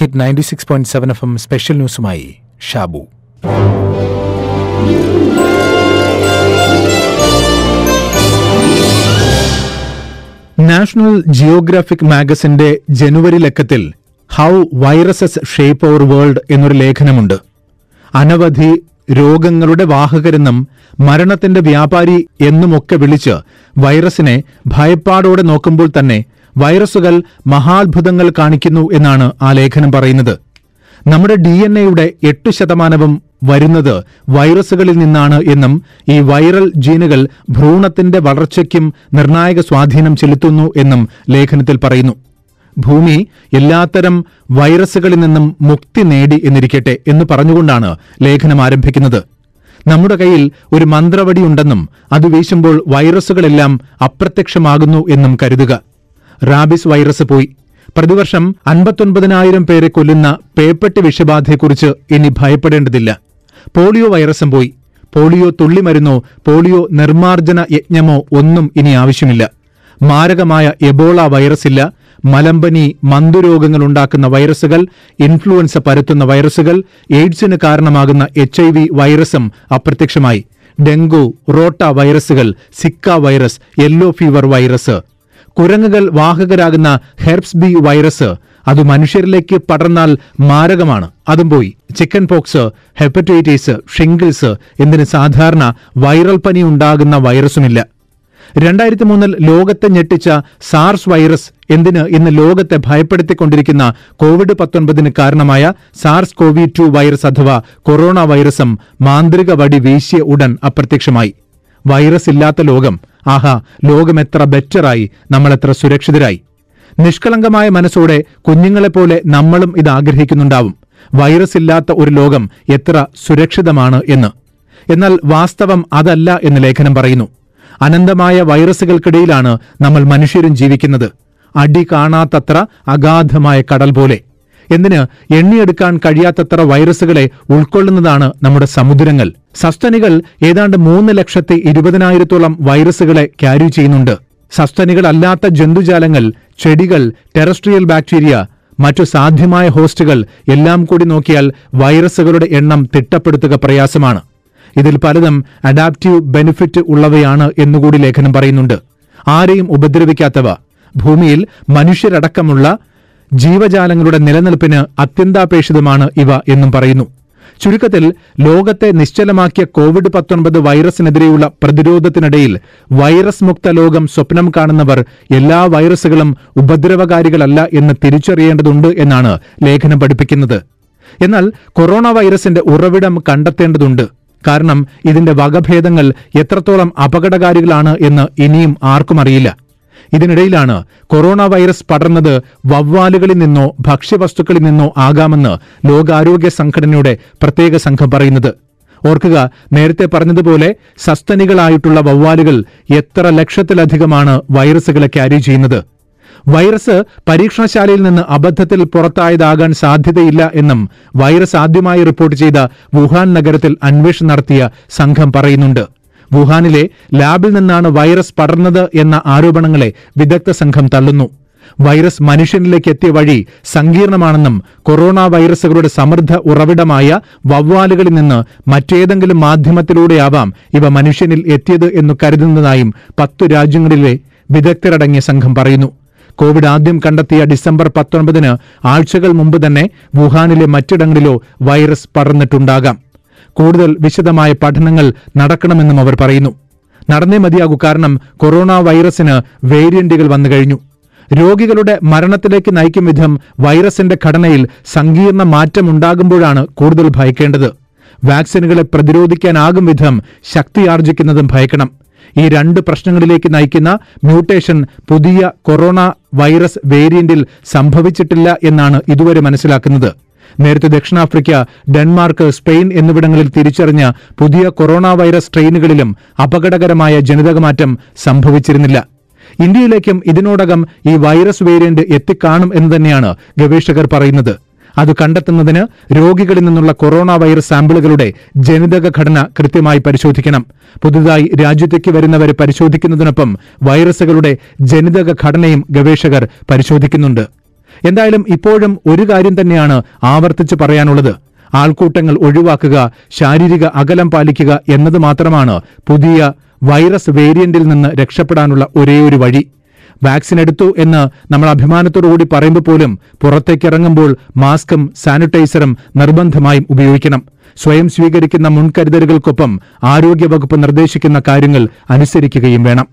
Hit ninety six point seven F M special ന്യൂസുമായി Shabu national geographic മാഗസിന്റെ ജനുവരി ലക്കത്തിൽ how viruses shape our world എന്നൊരു ലേഖനമുണ്ട് അനവധി രോഗങ്ങളുടെ വാഹകരെന്നും മരണത്തിന്റെ വ്യാപാരി എന്നുമൊക്കെ വിളിച്ച് വൈറസിനെ ഭയപ്പാടോടെ നോക്കുമ്പോൾ തന്നെ വൈറസുകൾ മഹാത്ഭുതങ്ങൾ കാണിക്കുന്നു എന്നാണ് ആ ലേഖനം പറയുന്നത്. നമ്മുടെ ഡി എൻ എയുടെ എട്ട് ശതമാനവും വരുന്നത് വൈറസുകളിൽ നിന്നാണ് എന്നും ഈ വൈറൽ ജീനുകൾ ഭ്രൂണത്തിന്റെ വളർച്ചയ്ക്കും നിർണായക സ്വാധീനം ചെലുത്തുന്നു എന്നും ലേഖനത്തിൽ പറയുന്നു. ഭൂമി എല്ലാത്തരം വൈറസുകളിൽ നിന്നും മുക്തി നേടി എന്നിരിക്കട്ടെ എന്ന് പറഞ്ഞുകൊണ്ടാണ് ലേഖനം ആരംഭിക്കുന്നത്. നമ്മുടെ കയ്യിൽ ഒരു മന്ത്രവടിയുണ്ടെന്നും അത് വീശുമ്പോൾ വൈറസുകളെല്ലാം അപ്രത്യക്ഷമാകുന്നു എന്നും കരുതുക. റാബിസ് വൈറസ് പോയി. പ്രതിവർഷം അൻപത്തൊൻപതിനായിരം പേരെ കൊല്ലുന്ന പേപ്പട്ടി വിഷബാധയെക്കുറിച്ച് ഇനി ഭയപ്പെടേണ്ടതില്ല. പോളിയോ വൈറസും പോയി. പോളിയോ തുള്ളിമരുന്നോ പോളിയോ നിർമ്മാർജന യജ്ഞമോ ഒന്നും ഇനി ആവശ്യമില്ല. മാരകമായ എബോള വൈറസ് ഇല്ല മലമ്പനി മന്തുരോഗങ്ങൾ ഉണ്ടാക്കുന്ന വൈറസുകൾ ഇൻഫ്ലുവൻസ പരത്തുന്ന വൈറസുകൾ എയ്ഡ്സിന് കാരണമാകുന്ന എച്ച് ഐ വി വൈറസും അപ്രത്യക്ഷമായി. ഡെങ്കു റോട്ട വൈറസുകൾ Zika virus yellow fever virus കുരങ്ങുകൾ വാഹകരാകുന്ന ഹെർപ്സ് ബി വൈറസ് അത് മനുഷ്യരിലേക്ക് പടർന്നാൽ മാരകമാണ്. അതും പോയി. ചിക്കൻ പോക്സ് ഹെപ്പറ്റൈറ്റിസ് ഷിംഗിൾസ് എന്നിന് സാധാരണ വൈറൽ പനി ഉണ്ടാകുന്ന വൈറസുമില്ല. രണ്ടായിരത്തി മൂന്നിൽ ലോകത്തെ ഞെട്ടിച്ച സാർസ് വൈറസ് എന്തിന് ഇന്ന് ലോകത്തെ ഭയപ്പെടുത്തിക്കൊണ്ടിരിക്കുന്ന കോവിഡ് പത്തൊൻപതിന് കാരണമായ സാർസ് കോവി ടു വൈറസ് അഥവാ കൊറോണ വൈറസും മാന്ത്രിക വടി വീശിയ ഉടൻ അപ്രത്യക്ഷമായി. വൈറസ് ഇല്ലാത്ത ലോകം ആഹാ ലോകം എത്ര ബെറ്ററായി നമ്മൾ എത്ര സുരക്ഷിതരായി. നിഷ്കളങ്കമായ മനസ്സോടെ കുഞ്ഞുങ്ങളെപ്പോലെ നമ്മളും ഇത് ആഗ്രഹിക്കുന്നുണ്ടാവും വൈറസ് ഇല്ലാത്ത ഒരു ലോകം എത്ര സുരക്ഷിതമാണ് എന്ന്. എന്നാൽ വാസ്തവം അതല്ല എന്ന് ലേഖനം പറയുന്നു. അനന്തമായ വൈറസുകൾക്കിടയിലാണ് നമ്മൾ മനുഷ്യരും ജീവിക്കുന്നത്. അടി കാണാത്തത്ര അഗാധമായ കടൽ പോലെ എന്തിന് എണ്ണിയെടുക്കാൻ കഴിയാത്തത്ര വൈറസുകളെ ഉൾക്കൊള്ളുന്നതാണ് നമ്മുടെ സമുദ്രങ്ങൾ. സസ്തനികൾ ഏതാണ്ട് മൂന്ന് ലക്ഷത്തി ഇരുപതിനായിരത്തോളം വൈറസുകളെ ക്യാരി ചെയ്യുന്നുണ്ട്. സസ്തനികളല്ലാത്ത ജന്തുജാലങ്ങൾ ചെടികൾ ടെറസ്ട്രിയൽ ബാക്ടീരിയ മറ്റു സാധ്യമായ ഹോസ്റ്റുകൾ എല്ലാം കൂടി നോക്കിയാൽ വൈറസുകളുടെ എണ്ണം തിട്ടപ്പെടുത്തുക പ്രയാസമാണ്. ഇതിൽ പലതും അഡാപ്റ്റീവ് ബെനിഫിറ്റ് ഉള്ളവയാണ് എന്നുകൂടി ലേഖനം പറയുന്നുണ്ട്. ആരെയും ഉപദ്രവിക്കാത്തവ. ഭൂമിയിൽ മനുഷ്യരടക്കമുള്ള ജീവജാലങ്ങളുടെ നിലനിൽപ്പിന് അത്യന്താപേക്ഷിതമാണ് ഇവ എന്നും പറയുന്നു. ചുരുക്കത്തിൽ ലോകത്തെ നിശ്ചലമാക്കിയ കോവിഡ് പത്തൊൻപത് വൈറസിനെതിരെയുള്ള പ്രതിരോധത്തിനിടയിൽ വൈറസ് മുക്ത ലോകം സ്വപ്നം കാണുന്നവർ എല്ലാ വൈറസുകളും ഉപദ്രവകാരികളല്ല എന്ന് തിരിച്ചറിയേണ്ടതുണ്ട് എന്നാണ് ലേഖനം പഠിപ്പിക്കുന്നത്. എന്നാൽ കൊറോണ വൈറസിന്റെ ഉറവിടം കണ്ടെത്തേണ്ടതുണ്ട്. കാരണം ഇതിന്റെ വകഭേദങ്ങൾ എത്രത്തോളം അപകടകാരികളാണ് എന്ന് ഇനിയും ആർക്കും അറിയില്ല. ഇതിനിടയിലാണ് കൊറോണ വൈറസ് പടർന്നത് വവ്വാലുകളിൽ നിന്നോ ഭക്ഷ്യവസ്തുക്കളിൽ നിന്നോ ആകാമെന്ന് ലോകാരോഗ്യ സംഘടനയുടെ പ്രത്യേക സംഘം പറയുന്നത്. ഓർക്കുക നേരത്തെ പറഞ്ഞതുപോലെ സസ്തനികളായിട്ടുള്ള വവ്വാലുകൾ എത്ര ലക്ഷത്തിലധികമാണ് വൈറസുകളെ ക്യാരി ചെയ്യുന്നത്. വൈറസ് പരീക്ഷണശാലയിൽ നിന്ന് അബദ്ധത്തിൽ പുറത്തായതാകാൻ സാധ്യതയില്ല എന്നും വൈറസ് ആദ്യമായി റിപ്പോർട്ട് ചെയ്ത വുഹാൻ നഗരത്തിൽ അന്വേഷണം നടത്തിയ സംഘം പറയുന്നുണ്ട്. വുഹാനിലെ ലാബിൽ നിന്നാണ് വൈറസ് പടർന്നത് എന്ന ആരോപണങ്ങളെ വിദഗ്ധ സംഘം തള്ളുന്നു. വൈറസ് മനുഷ്യനിലേക്ക് എത്തിയ വഴി സങ്കീർണമാണെന്നും കൊറോണ വൈറസുകളുടെ സമൃദ്ധ ഉറവിടമായ വവ്വാലുകളിൽ നിന്ന് മറ്റേതെങ്കിലും മാധ്യമത്തിലൂടെയാവാം ഇവ മനുഷ്യനിൽ എത്തിയത് എന്നു കരുതുന്നതായും പത്തു രാജ്യങ്ങളിലെ വിദഗ്ധരടങ്ങിയ സംഘം പറയുന്നു. കോവിഡ് ആദ്യം കണ്ടെത്തിയ ഡിസംബർ പത്തൊൻപതിന് ആഴ്ചകൾ മുമ്പ് തന്നെ വുഹാനിലെ മറ്റിടങ്ങളിലോ വൈറസ് പടർന്നിട്ടുണ്ടാകാം. കൂടുതൽ വിശദമായ പഠനങ്ങൾ നടക്കണമെന്നും അവർ പറയുന്നു. നടന്നേ മതിയാകൂ കാരണം കൊറോണ വൈറസിന് വേരിയന്റുകൾ വന്നു കഴിഞ്ഞു. രോഗികളുടെ മരണത്തിലേക്ക് നയിക്കും വിധം വൈറസിന്റെ ഘടനയിൽ സങ്കീർണ മാറ്റമുണ്ടാകുമ്പോഴാണ് കൂടുതൽ ഭയക്കേണ്ടത്. വാക്സിനുകളെ പ്രതിരോധിക്കാനാകും വിധം ശക്തിയാർജിക്കുന്നതും ഭയക്കണം. ഈ രണ്ട് പ്രശ്നങ്ങളിലേക്ക് നയിക്കുന്ന മ്യൂട്ടേഷൻ പുതിയ കൊറോണ വൈറസ് വേരിയന്റിൽ സംഭവിച്ചിട്ടില്ല എന്നാണ് ഇതുവരെ മനസ്സിലാക്കുന്നത്. നേരത്തെ ദക്ഷിണാഫ്രിക്ക ഡെൻമാർക്ക് സ്പെയിൻ എന്നിവിടങ്ങളിൽ തിരിച്ചറിഞ്ഞ പുതിയ കൊറോണ വൈറസ് സ്ട്രെയിനുകളിലും അപകടകരമായ ജനിതകമാറ്റം സംഭവിച്ചിരുന്നില്ല. ഇന്ത്യയിലേക്കും ഇതിനോടകം ഈ വൈറസ് വേരിയന്റ് എത്തിക്കാണും എന്ന് തന്നെയാണ് ഗവേഷകർ പറയുന്നത്. അത് കണ്ടെത്തുന്നതിന് രോഗികളിൽ നിന്നുള്ള കൊറോണ വൈറസ് സാമ്പിളുകളുടെ ജനിതക ഘടന കൃത്യമായി പരിശോധിക്കണം. പുതുതായി രാജ്യത്തേക്ക് വരുന്നവരെ പരിശോധിക്കുന്നതിനൊപ്പം വൈറസുകളുടെ ജനിതക ഘടനയും ഗവേഷകർ പരിശോധിക്കുന്നുണ്ട്. എന്തായാലും ഇപ്പോഴും ഒരു കാര്യം തന്നെയാണ് ആവർത്തിച്ച് പറയാനുള്ളത്. ആൾക്കൂട്ടങ്ങൾ ഒഴിവാക്കുക ശാരീരിക അകലം പാലിക്കുക എന്നത് മാത്രമാണ് പുതിയ വൈറസ് വേരിയന്റിൽ നിന്ന് രക്ഷപ്പെടാനുള്ള ഒരേയൊരു വഴി. വാക്സിൻ എടുത്തു എന്ന് നമ്മൾ അഭിമാനത്തോടുകൂടി പറയുമ്പോൾ പോലും പുറത്തേക്കിറങ്ങുമ്പോൾ മാസ്കും സാനിറ്റൈസറും നിർബന്ധമായും ഉപയോഗിക്കണം. സ്വയം സ്വീകരിക്കുന്ന മുൻകരുതലുകൾക്കൊപ്പം ആരോഗ്യവകുപ്പ് നിർദ്ദേശിക്കുന്ന കാര്യങ്ങൾ അനുസരിക്കുകയും വേണം.